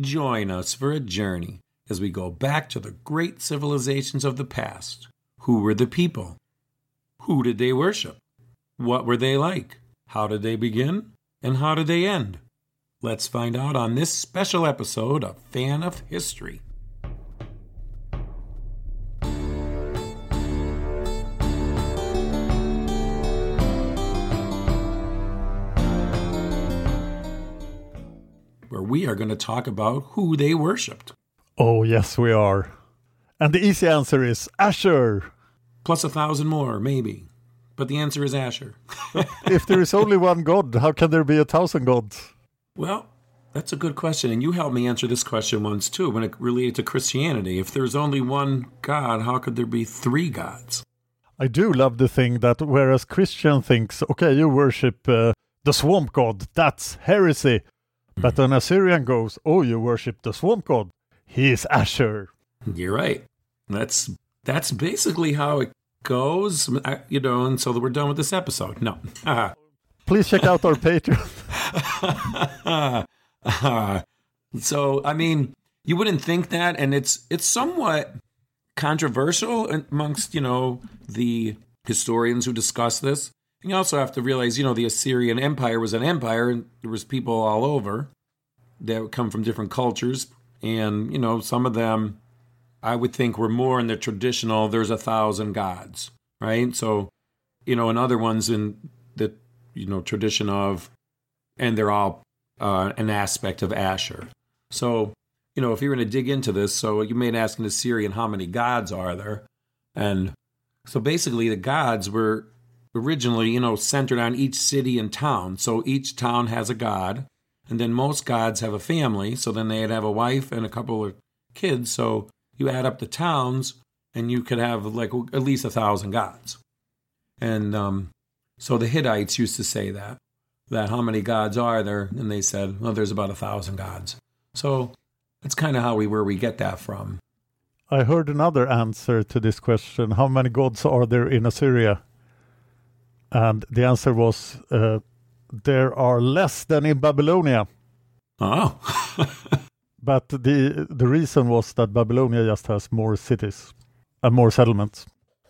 Join us for a journey as we go back to the great civilizations of the past. Who were the people? Who did they worship? What were they like? How did they begin? And how did they end? Let's find out on this special episode of Fan of History. Where we are going to talk about who they worshipped. Oh, yes, we are. And the easy answer is Ashur. Plus a thousand more, maybe. But the answer is Ashur. if there is only one God, how can there be a thousand gods? Well, that's a good question. And you helped me answer this question once too when it related to Christianity. If there's only one God, how could there be three gods? I do love the thing that whereas Christian thinks, okay, you worship uh, the swamp god, that's heresy. But an Assyrian goes, oh, you worship the swamp god, he is Ashur. You're right. That's that's basically how it goes, I- you know. And so that we're done with this episode. No. Please check out our Patreon. so I mean, you wouldn't think that, and it's it's somewhat controversial amongst you know the historians who discuss this. And you also have to realize, you know, the Assyrian Empire was an empire, and there was people all over that come from different cultures, and you know, some of them I would think were more in the traditional. There's a thousand gods, right? So, you know, and other ones in the you know tradition of, and they're all uh, an aspect of Ashur. So, you know, if you're going to dig into this, so you may ask an Assyrian, how many gods are there? And so basically, the gods were originally, you know, centered on each city and town. So each town has a god, and then most gods have a family. So then they'd have a wife and a couple of kids. So you add up the towns, and you could have like at least a thousand gods. And um, so the Hittites used to say that that how many gods are there? And they said, well, there's about a thousand gods. So that's kind of how we where we get that from. I heard another answer to this question How many gods are there in Assyria? And the answer was uh, there are less than in Babylonia. Oh. but the the reason was that Babylonia just has more cities and more settlements.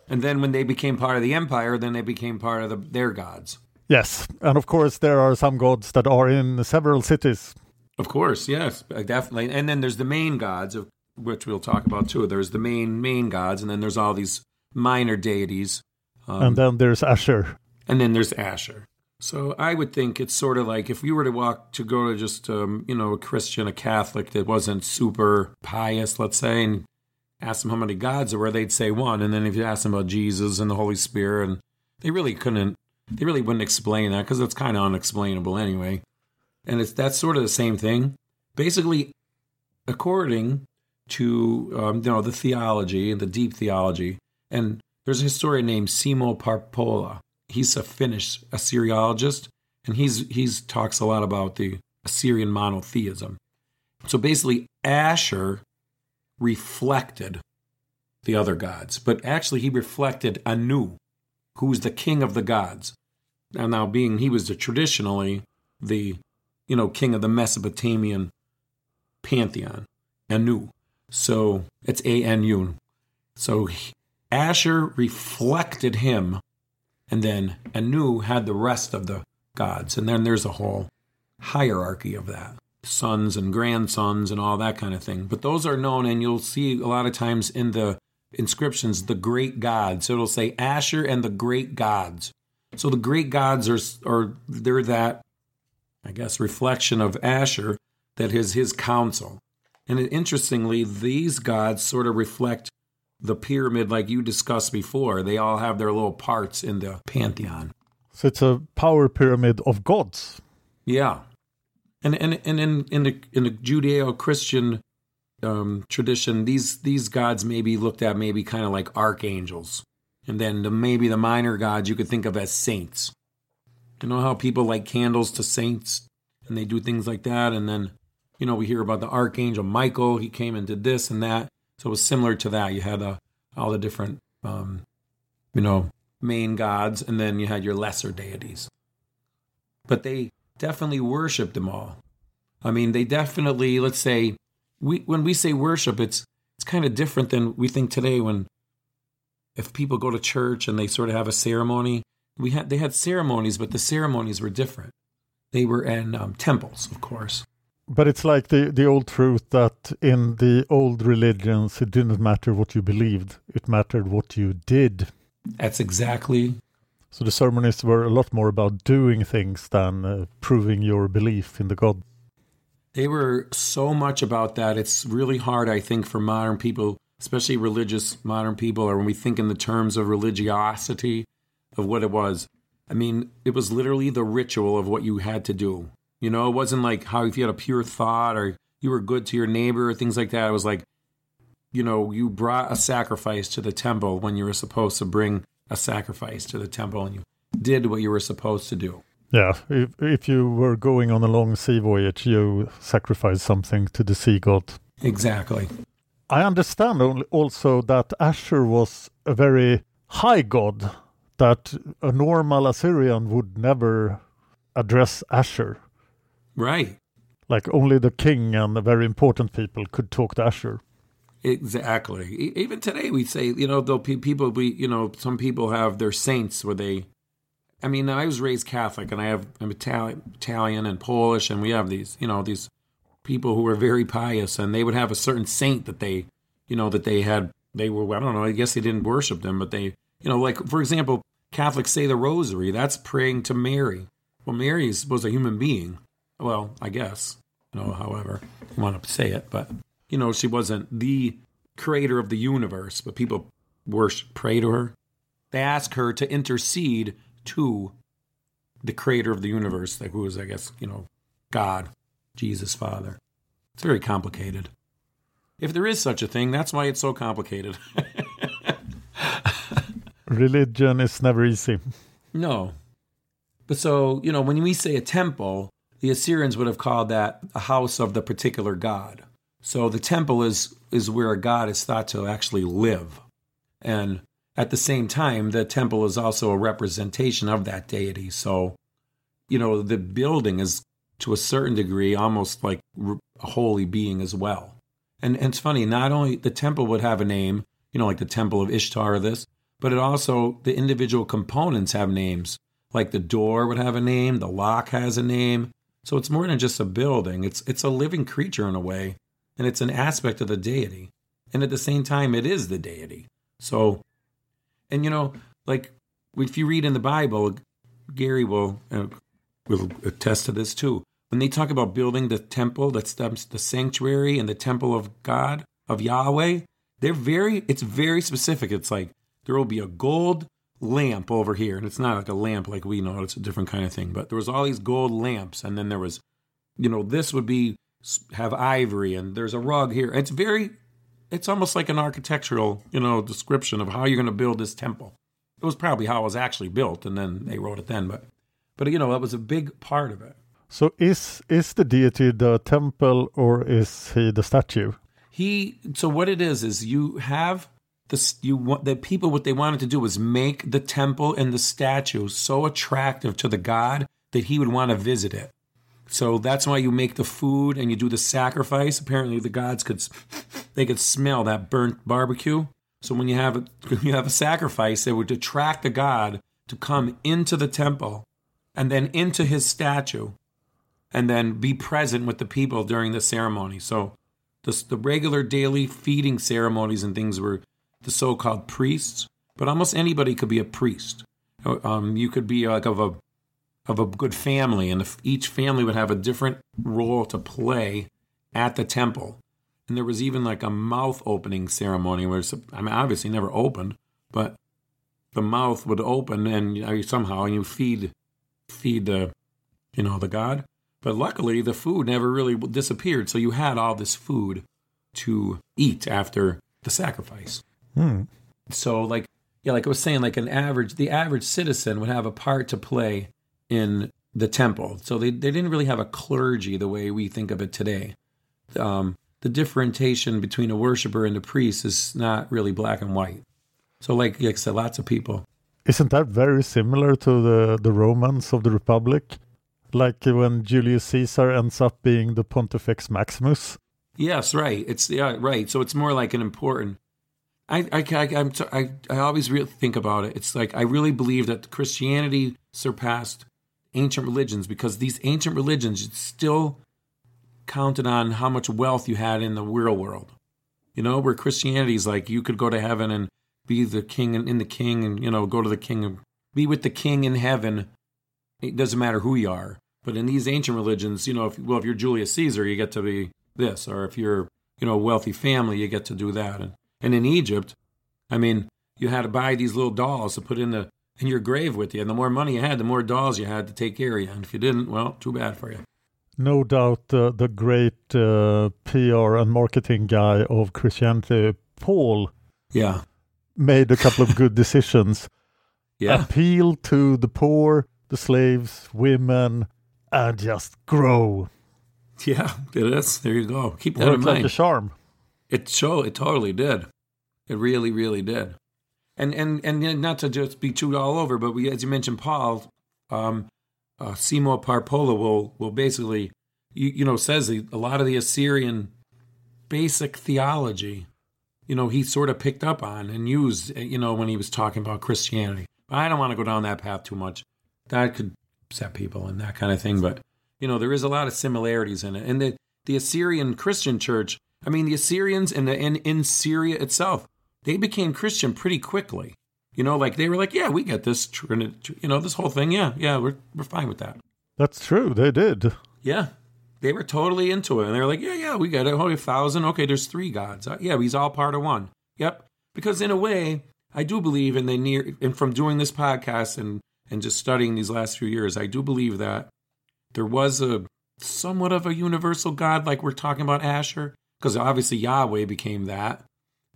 And then when they became part of the empire, then they became part of the, their gods. Yes, and of course there are some gods that are in several cities. Of course, yes, definitely. And then there's the main gods, of which we'll talk about too. There's the main main gods, and then there's all these minor deities. Um, and then there's Ashur. And then there's Ashur. So I would think it's sort of like if you were to walk to go to just um, you know a Christian, a Catholic that wasn't super pious, let's say, and ask them how many gods there were, they'd say one. And then if you ask them about Jesus and the Holy Spirit, and they really couldn't, they really wouldn't explain that because it's kind of unexplainable anyway. And it's that's sort of the same thing. Basically, according to um, you know the theology, and the deep theology, and there's a historian named Simo Parpola. He's a Finnish Assyriologist, and he's he's talks a lot about the Assyrian monotheism. So basically, Ashur reflected the other gods, but actually he reflected Anu, who was the king of the gods. And now, being he was the, traditionally the, you know, king of the Mesopotamian pantheon, Anu. So it's A N U. So Ashur reflected him, and then Anu had the rest of the gods. And then there's a whole hierarchy of that sons and grandsons and all that kind of thing. But those are known, and you'll see a lot of times in the inscriptions, the great gods. So it'll say Ashur and the great gods. So the great gods are, are they're that, I guess, reflection of Ashur that is his council. And interestingly, these gods sort of reflect the pyramid like you discussed before. They all have their little parts in the pantheon. So it's a power pyramid of gods. Yeah. And and, and in, in the in the Judeo Christian um, tradition, these these gods may be looked at maybe kind of like archangels. And then the, maybe the minor gods you could think of as saints. You know how people light candles to saints and they do things like that, and then you know, we hear about the archangel Michael. He came and did this and that. So it was similar to that. You had uh, all the different, um, you know, main gods, and then you had your lesser deities. But they definitely worshipped them all. I mean, they definitely, let's say, we when we say worship, it's it's kind of different than we think today. When if people go to church and they sort of have a ceremony, we had they had ceremonies, but the ceremonies were different. They were in um, temples, of course. But it's like the, the old truth that in the old religions, it didn't matter what you believed, it mattered what you did. That's exactly. So the ceremonies were a lot more about doing things than uh, proving your belief in the God. They were so much about that. It's really hard, I think, for modern people, especially religious modern people, or when we think in the terms of religiosity, of what it was. I mean, it was literally the ritual of what you had to do. You know, it wasn't like how if you had a pure thought or you were good to your neighbor or things like that. It was like, you know, you brought a sacrifice to the temple when you were supposed to bring a sacrifice to the temple and you did what you were supposed to do. Yeah, if, if you were going on a long sea voyage, you sacrificed something to the sea god. Exactly. I understand also that Ashur was a very high god, that a normal Assyrian would never address Ashur. Right. Like only the king and the very important people could talk to Ashur. Exactly. Even today, we say, you know, though people, we, you know, some people have their saints where they, I mean, I was raised Catholic and I have, I'm Italian, Italian and Polish, and we have these, you know, these people who are very pious and they would have a certain saint that they, you know, that they had, they were, I don't know, I guess they didn't worship them, but they, you know, like, for example, Catholics say the rosary, that's praying to Mary. Well, Mary is supposed a human being. Well, I guess, you know, however you want to say it, but you know, she wasn't the creator of the universe, but people worship, pray to her. They ask her to intercede to the creator of the universe, like who is, I guess, you know, God, Jesus Father. It's very complicated. If there is such a thing, that's why it's so complicated. Religion is never easy. No. But so, you know, when we say a temple, the Assyrians would have called that a house of the particular god. So the temple is is where a god is thought to actually live. And at the same time, the temple is also a representation of that deity. So, you know, the building is to a certain degree almost like a holy being as well. And, and it's funny, not only the temple would have a name, you know, like the temple of Ishtar or this, but it also, the individual components have names. Like the door would have a name, the lock has a name, so it's more than just a building. It's it's a living creature in a way, and it's an aspect of the deity. And at the same time, it is the deity. So, and you know, like if you read in the Bible, Gary will uh, will attest to this too. When they talk about building the temple, that's the, the sanctuary and the temple of God of Yahweh, they're very. It's very specific. It's like there will be a gold lamp over here, and it's not like a lamp like we know; it's a different kind of thing. But there was all these gold lamps, and then there was, you know, this would be have ivory, and there's a rug here. It's very, it's almost like an architectural, you know, description of how you're going to build this temple. It was probably how it was actually built, and then they wrote it then. But But you know, that was a big part of it. So is is the deity the temple or is he the statue? He so what it is is you have the you the people what they wanted to do was make the temple and the statue so attractive to the god that he would want to visit it. So that's why you make the food and you do the sacrifice. Apparently, the gods could they could smell that burnt barbecue. So when you have a, you have a sacrifice, it would attract the god to come into the temple and then into his statue and then be present with the people during the ceremony. So the, the regular daily feeding ceremonies and things were the so-called priests, but almost anybody could be a priest. Um, you could be like of a of a good family, and each family would have a different role to play at the temple. And there was even like a mouth opening ceremony where, I mean, obviously never opened, but the mouth would open and you somehow you feed feed the you know the god. But luckily, the food never really disappeared, so you had all this food to eat after the sacrifice. Hmm. So, like, yeah, like I was saying, like an average, the average citizen would have a part to play in the temple. So they, they didn't really have a clergy the way we think of it today. Um, the differentiation between a worshiper and a priest is not really black and white. So, like, like I said, lots of people. Isn't that very similar to the, the Romans of the Republic? Like when Julius Caesar ends up being the Pontifex Maximus? Yes, right. It's yeah, right. So it's more like an important. I always think about it. It's like I really believe that Christianity surpassed ancient religions because these ancient religions still counted on how much wealth you had in the real world. You know, where Christianity is like you could go to heaven and be the king and in the king and you know go to the king and be with the king in heaven. It doesn't matter who you are. But in these ancient religions, you know, if well, if you're Julius Caesar, you get to be this, or if you're you know a wealthy family, you get to do that. And and in Egypt, I mean, you had to buy these little dolls to put in the in your grave with you. And the more money you had, the more dolls you had to take care of you. And if you didn't, well, too bad for you. No doubt uh, the great uh, PR and marketing guy of Christianity, Paul, yeah, made a couple of good decisions. Yeah. Appeal to the poor, the slaves, women, and just grow. Yeah, it is. There you go. Keep that in like mind. a charm. It show it totally did. It really, really did. And and and not to just be chewed all over, but we, as you mentioned, Paul, um, uh, Simo Parpola will will basically, you, you know, says a lot of the Assyrian basic theology, you know, he sort of picked up on and used, you know, when he was talking about Christianity. I don't want to go down that path too much. That could upset people and that kind of thing. But you know, there is a lot of similarities in it. And the the Assyrian Christian church, I mean, the Assyrians and the in, in Syria itself, they became Christian pretty quickly. You know, like they were like, yeah, we get this, you know, this whole thing. Yeah, yeah, we're we're fine with that. That's true. They did. Yeah, they were totally into it, and they were like, yeah, yeah, we get it. Holy thousand. Okay, there's three gods. Uh, yeah, he's all part of one. Yep. Because in a way, I do believe in the near, and from doing this podcast and and just studying these last few years, I do believe that there was a somewhat of a universal God, like we're talking about Ashur, because obviously Yahweh became that,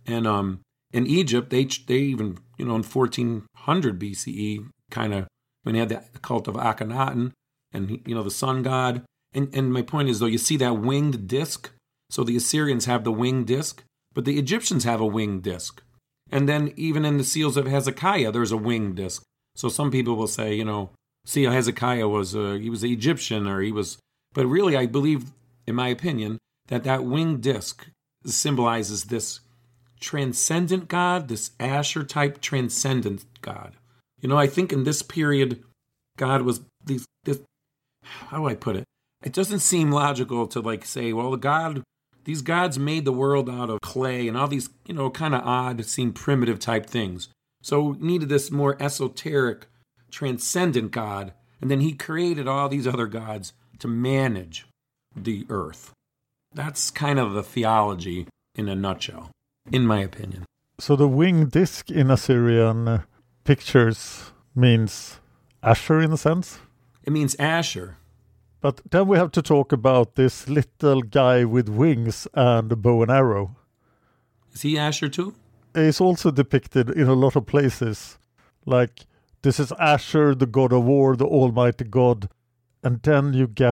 and um, in Egypt, they they even you know in 1400 BCE, kind of when they had the cult of Akhenaten, and you know the sun god, and and my point is though you see that winged disc, so the Assyrians have the winged disc, but the Egyptians have a winged disc, and then even in the seals of Hezekiah, there's a winged disc. So some people will say, you know, see Hezekiah was uh, he was Egyptian or he was, but really I believe, in my opinion, that that winged disc symbolizes this transcendent God, this Ashur type transcendent God. You know, I think in this period, God was these. This, how do I put it? It doesn't seem logical to like say, well, the God, these gods made the world out of clay and all these, you know, kind of odd, seem primitive type things. So needed this more esoteric, transcendent God, and then He created all these other gods to manage the earth. That's kind of the theology in a nutshell in my opinion. So the winged disc in Assyrian pictures means Ashur in a sense? It means Ashur. But then we have to talk about this little guy with wings and a bow and arrow. Is he Ashur too? He's also depicted in a lot of places. Like this is Ashur, the god of war, the almighty god. And then you get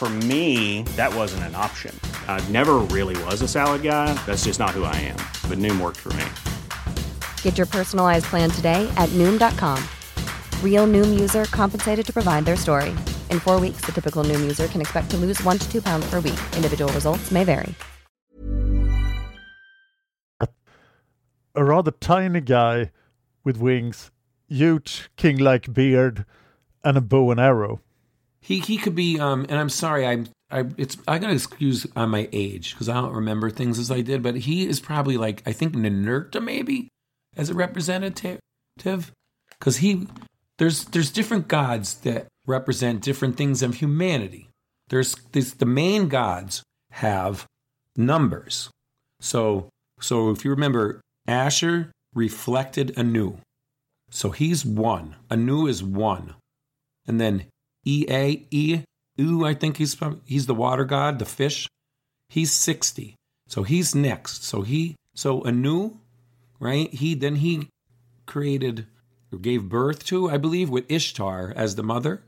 For me, that wasn't an option. I never really was a salad guy. That's just not who I am. But Noom worked for me. Get your personalized plan today at Noom.com. Real Noom user compensated to provide their story. In four weeks, the typical Noom user can expect to lose one to two pounds per week. Individual results may vary. a rather tiny guy with wings, huge king-like beard, and a bow and arrow. He he could be um and I'm sorry I'm I it's I gotta excuse on my age because I don't remember things as I did, but he is probably like I think Ninurta maybe as a representative because he there's there's different gods that represent different things of humanity. There's this the main gods have numbers. So so if you remember, Ashur reflected Anu. So he's one. Anu is one. And then E A E U, I think he's prob- he's the water god, the fish. He's sixty. So he's next. So he so Anu, right? He then he created or gave birth to, I believe, with Ishtar as the mother.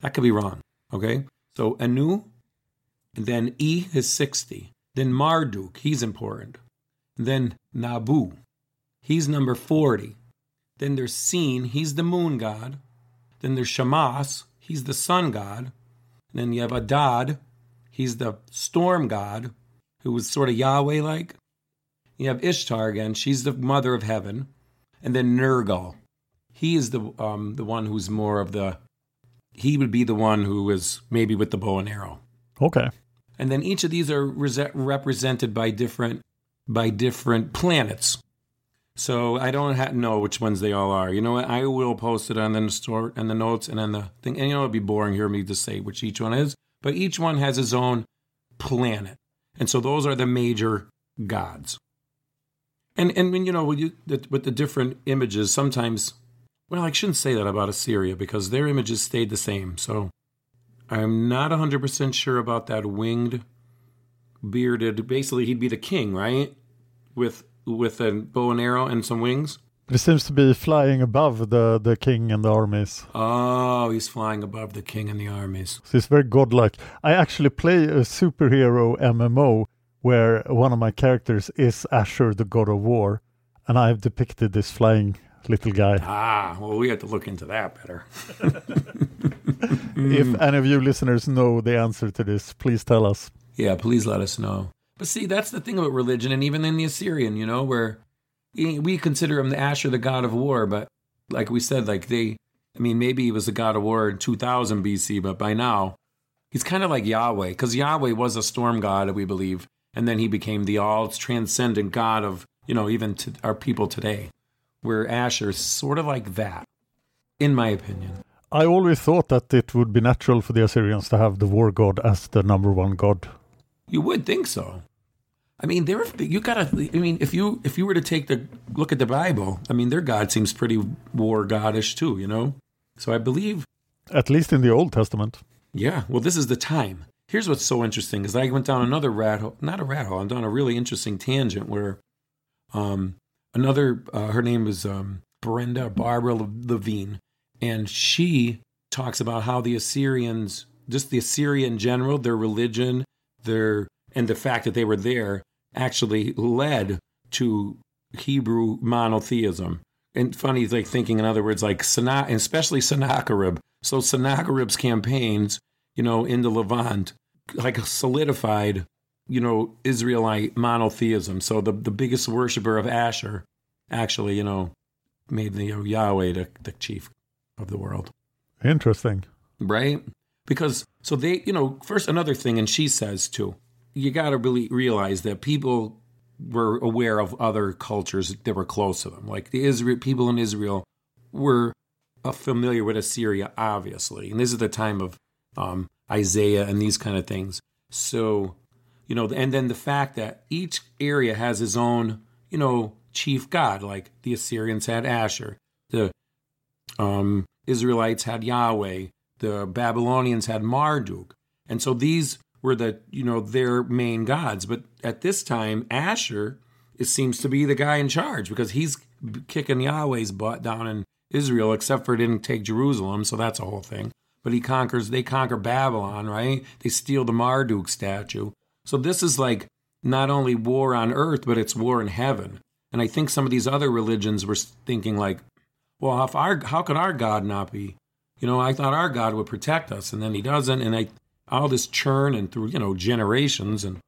That could be wrong. Okay. So Anu, and then E is sixty. Then Marduk, he's important. Then Nabu, he's number 40. Then there's Sin, he's the moon god. Then there's Shamash, he's the sun god. And then you have Adad, he's the storm god, who was sort of Yahweh like. You have Ishtar again, she's the mother of heaven. And then Nergal, he is the um, the one who's more of the. He would be the one who is maybe with the bow and arrow. Okay. And then each of these are rese- represented by different by different planets. So I don't ha- know which ones they all are. You know what? I will post it on the store and the notes and on the thing. And you know it'd be boring hear me to say which each one is, but each one has its own planet, and so those are the major gods. And and you know with, you, with the different images, sometimes, well, I shouldn't say that about Assyria because their images stayed the same. So I'm not 100% sure about that winged, bearded. Basically, he'd be the king, right? With with a bow and arrow and some wings. It seems to be flying above the, the king and the armies. Oh, he's flying above the king and the armies. So it's very godlike. I actually play a superhero MMO where one of my characters is Ashur, the god of war, and I've depicted this flying little guy. Ah, well, we have to look into that better. If any of you listeners know the answer to this, please tell us. Yeah, please let us know. But see, that's the thing about religion, and even in the Assyrian, you know, where we consider him the Ashur, the god of war, but like we said, like they, I mean, maybe he was the god of war in 2000 BC, but by now, he's kind of like Yahweh, because Yahweh was a storm god, we believe, and then he became the all transcendent god of, you know, even to our people today, where Ashur is sort of like that, in my opinion. I always thought that it would be natural for the Assyrians to have the war god as the number one god. You would think so. I mean, there you gotta. I mean, if you if you were to take the look at the Bible, I mean, their God seems pretty war godish too. You know, so I believe. At least in the Old Testament. Yeah. Well, this is the time. Here's what's so interesting is I went down another rat hole, not a rat hole. I'm down a really interesting tangent where, um, another uh, her name is um Brenda Barbara Levine, and she talks about how the Assyrians, just the Assyrian general, their religion, their and the fact that they were there actually led to Hebrew monotheism. And funny, like thinking in other words, like especially Sennacherib. So Sennacherib's campaigns, you know, in the Levant, like solidified, you know, Israelite monotheism. So the the biggest worshiper of Ashur, actually, you know, made the you know, Yahweh the, the chief of the world. Interesting. Right? Because so they, you know, first another thing, and she says too, you got to really realize that people were aware of other cultures that were close to them. Like the Israel people in Israel were uh, familiar with Assyria, obviously, and this is the time of um, Isaiah and these kind of things. So, you know, and then the fact that each area has its own, you know, chief god. Like the Assyrians had Ashur, the um, Israelites had Yahweh, the Babylonians had Marduk, and so these were the you know their main gods. But at this time, Ashur it seems to be the guy in charge because he's kicking Yahweh's butt down in Israel, except for didn't take Jerusalem, so that's a whole thing. But he conquers, they conquer Babylon, right? They steal the Marduk statue. So this is like not only war on earth, but it's war in heaven. And I think some of these other religions were thinking like, well, if our, how could our God not be? You know, I thought our God would protect us, and then he doesn't. And I, all this churn and through, you know, generations and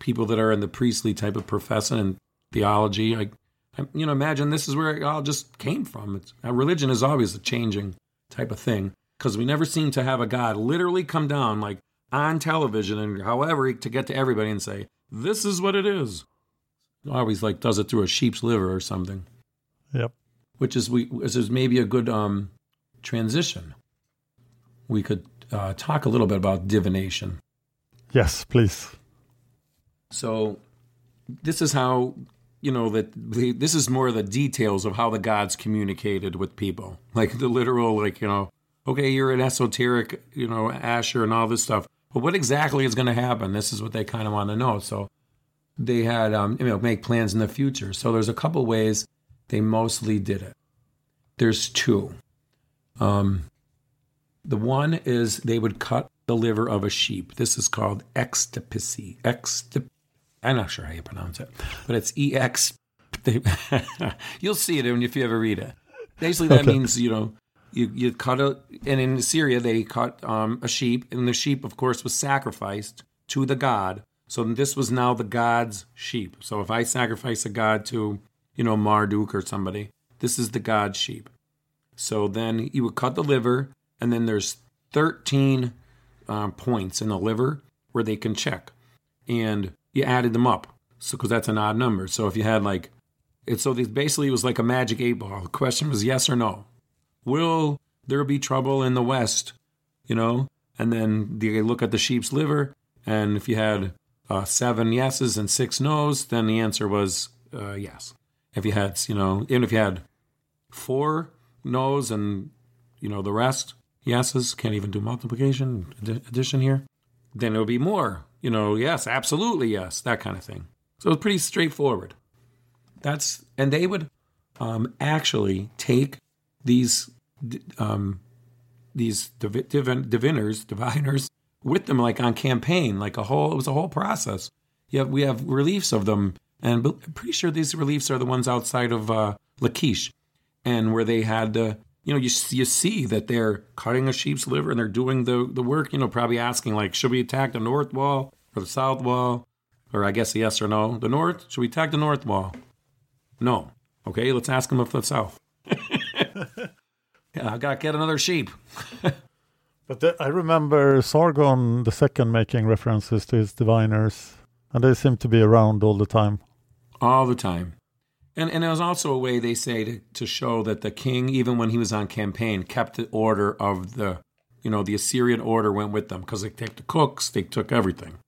people that are in the priestly type of profession and theology. I, I you know, imagine this is where it all just came from. It's, religion is always a changing type of thing because we never seem to have a God literally come down like on television and however to get to everybody and say, this is what it is always like does it through a sheep's liver or something. Yep. Which is we which is maybe a good um, transition. We could uh, talk a little bit about divination. Yes, please. So, this is how you know that the, this is more the details of how the gods communicated with people, like the literal, like you know, okay, you're an esoteric, you know, Ashur and all this stuff. But what exactly is going to happen? This is what they kind of want to know. So they had um, you know make plans in the future. So there's a couple ways they mostly did it. There's two. Um, the one is they would cut the liver of a sheep. This is called extispicy. Extip- I'm not sure how you pronounce it, but it's E X. You'll see it if you ever read it. Basically, that okay. means you know you you cut a and in Syria they cut um, a sheep, and the sheep, of course, was sacrificed to the god so this was now the god's sheep. So if I sacrifice a god to, you know, Marduk or somebody, this is the god's sheep. So then you would cut the liver, and then there's 13 uh, points in the liver where they can check, and you added them up. So because that's an odd number. So if you had like, it so these basically it was like a magic eight ball. The question was yes or no. Will there be trouble in the west? You know, and then they look at the sheep's liver, and if you had uh, seven yeses and six nos, then the answer was uh, yes. If you had, you know, even if you had four nos and, you know, the rest yeses, can't even do multiplication, addition here, then it would be more, you know, yes, absolutely yes, that kind of thing. So it's pretty straightforward. That's, and they would um, actually take these, um, these div- diviners, diviners, with them like on campaign, like a whole. It was a whole process. Yeah, we have reliefs of them, and I'm pretty sure these reliefs are the ones outside of uh, Lachish, and where they had. Uh, you know, you you see that they're cutting a sheep's liver and they're doing the the work. You know, probably asking like, should we attack the north wall or the south wall, or I guess yes or no. The north? Should we attack the north wall? No. Okay, let's ask them if the south. yeah, I gotta get another sheep. But the, I remember Sargon the second making references to his diviners, and they seem to be around all the time. All the time. And and it was also a way they say to, to show that the king, even when he was on campaign, kept the order of the, you know, the Assyrian order went with them because they took the cooks, they took everything.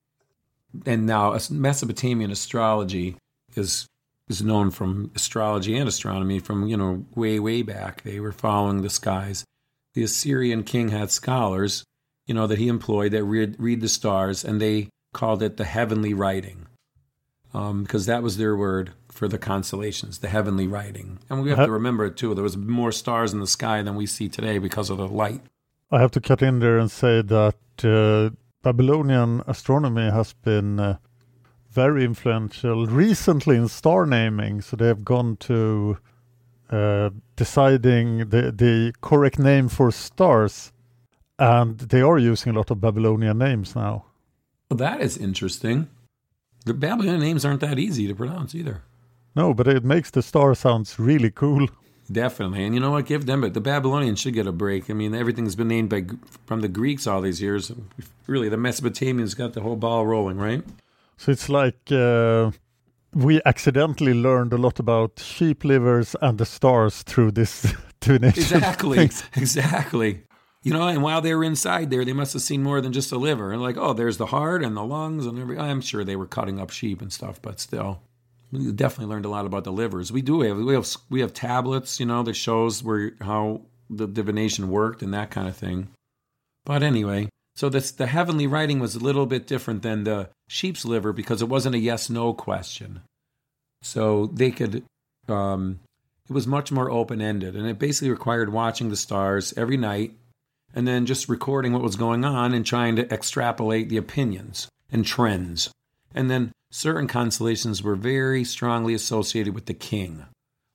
And now Mesopotamian astrology is is known from astrology and astronomy from you know way way back. They were following the skies the Assyrian king had scholars, you know, that he employed that read, read the stars, and they called it the heavenly writing. Because that was their word for the constellations, the heavenly writing. And we have Uh-huh. to remember it too, there was more stars in the sky than we see today because of the light. I have to cut in there and say that uh, Babylonian astronomy has been uh, very influential recently in star naming. So they have gone to uh, deciding the, the correct name for stars, and they are using a lot of Babylonian names now. Well, that is interesting. The Babylonian names aren't that easy to pronounce either. No, but it makes the star sounds really cool. Definitely, and you know what? Give them, but the Babylonians should get a break. I mean, everything's been named by from the Greeks all these years. Really, the Mesopotamians got the whole ball rolling, right? So it's like uh, we accidentally learned a lot about sheep livers and the stars through this. Exactly, exactly. You know, and while they were inside there, they must have seen more than just a liver. And like, oh, there's the heart and the lungs and every. I'm sure they were cutting up sheep and stuff, but still, we definitely learned a lot about the livers. We do have we have we have tablets, you know, that shows where how the divination worked and that kind of thing. But anyway, so this the heavenly writing was a little bit different than the sheep's liver because it wasn't a yes no question. So they could um, it was much more open ended, and it basically required watching the stars every night and then just recording what was going on and trying to extrapolate the opinions and trends. And then certain constellations were very strongly associated with the king,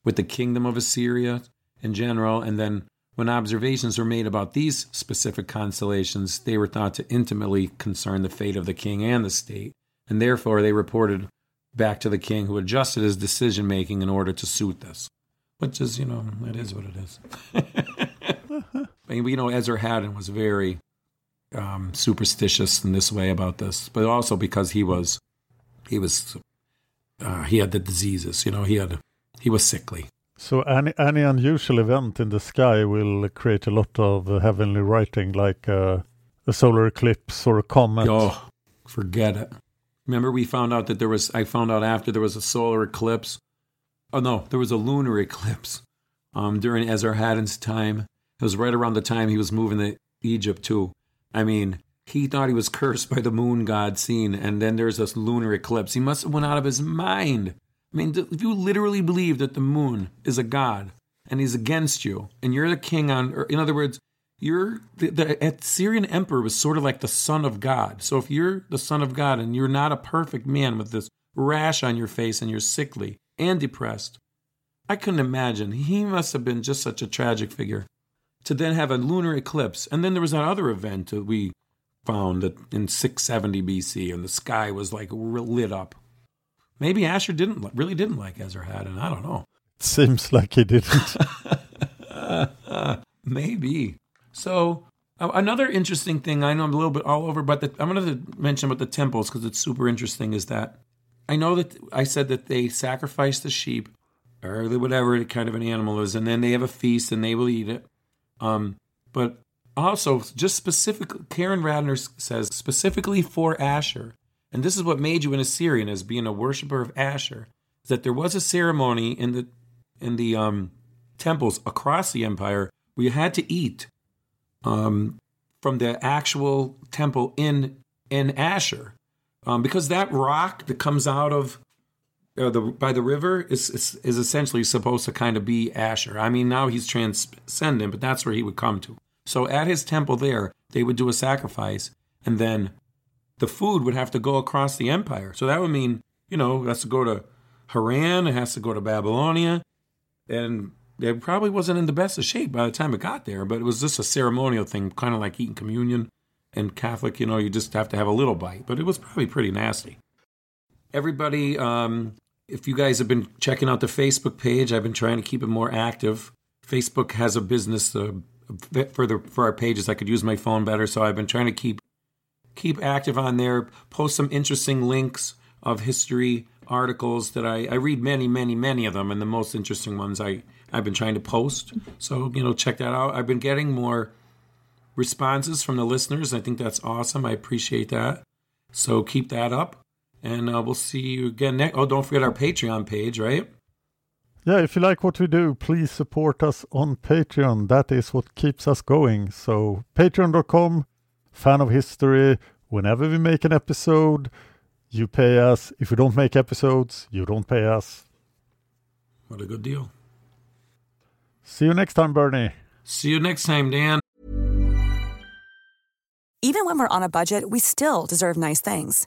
with the kingdom of Assyria in general. And then when observations were made about these specific constellations, they were thought to intimately concern the fate of the king and the state. And therefore, they reported back to the king who adjusted his decision making in order to suit this. Which is, you know, it is what it is. I mean, you know, Esarhaddon was very um, superstitious in this way about this, but also because he was, he was, uh, he had the diseases. You know, he had, he was sickly. So any any unusual event in the sky will create a lot of heavenly writing, like uh, a solar eclipse or a comet. Oh, forget it. Remember, we found out that there was. I found out after there was a solar eclipse. Oh no, there was a lunar eclipse um, during Esarhaddon's time. It was right around the time he was moving to Egypt too. I mean, he thought he was cursed by the moon god Sin, and then there's this lunar eclipse. He must have went out of his mind. I mean, if you literally believe that the moon is a god and he's against you, and you're the king on, in other words, you're the, the Syrian emperor was sort of like the son of God. So if you're the son of God and you're not a perfect man with this rash on your face and you're sickly and depressed, I couldn't imagine. He must have been just such a tragic figure to then have a lunar eclipse. And then there was that other event that we found that in 670 BC, and the sky was like lit up. Maybe Ashur didn't really didn't like Esarhaddon. I don't know. Seems like he didn't. Maybe. So another interesting thing I know I'm a little bit all over, but the, I'm going to mention about the temples because it's super interesting. Is that I know that I said that they sacrifice the sheep or the- whatever kind of an animal is, and then they have a feast and they will eat it. Um, but also, just specifically, Karen Radner says specifically for Ashur, and this is what made you an Assyrian as being a worshiper of Ashur, is that there was a ceremony in the in the um, temples across the empire where you had to eat um, from the actual temple in in Ashur, um, because that rock that comes out of uh, the by the river is, is is essentially supposed to kind of be Ashur. I mean, now he's transcendent, but that's where he would come to. So at his temple there, they would do a sacrifice, and then the food would have to go across the empire. So that would mean, you know, it has to go to Haran, it has to go to Babylonia, and it probably wasn't in the best of shape by the time it got there. But it was just a ceremonial thing, kind of like eating communion. And Catholic, you know, you just have to have a little bite, but it was probably pretty nasty. Everybody, um, if you guys have been checking out the Facebook page, I've been trying to keep it more active. Facebook has a business uh, for the for our pages. I could use my phone better, so I've been trying to keep keep active on there. Post some interesting links of history articles that I, I read many, many, many of them, and the most interesting ones I I've been trying to post. So you know, check that out. I've been getting more responses from the listeners. I think that's awesome. I appreciate that. So keep that up, and uh, we'll see you again next. Oh, don't forget our Patreon page, right? Yeah, if you like what we do, please support us on Patreon. That is what keeps us going. So, patreon.com, fan of history. Whenever we make an episode, You pay us. If we don't make episodes, you don't pay us. What a good deal. See you next time, Bernie. See you next time, Dan. Even when we're on a budget, we still deserve nice things.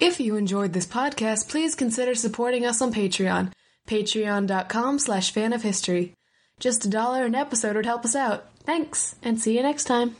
If you enjoyed this podcast, please consider supporting us on Patreon. Patreon.com slash fan of history. Just a dollar an episode would help us out. Thanks, and see you next time.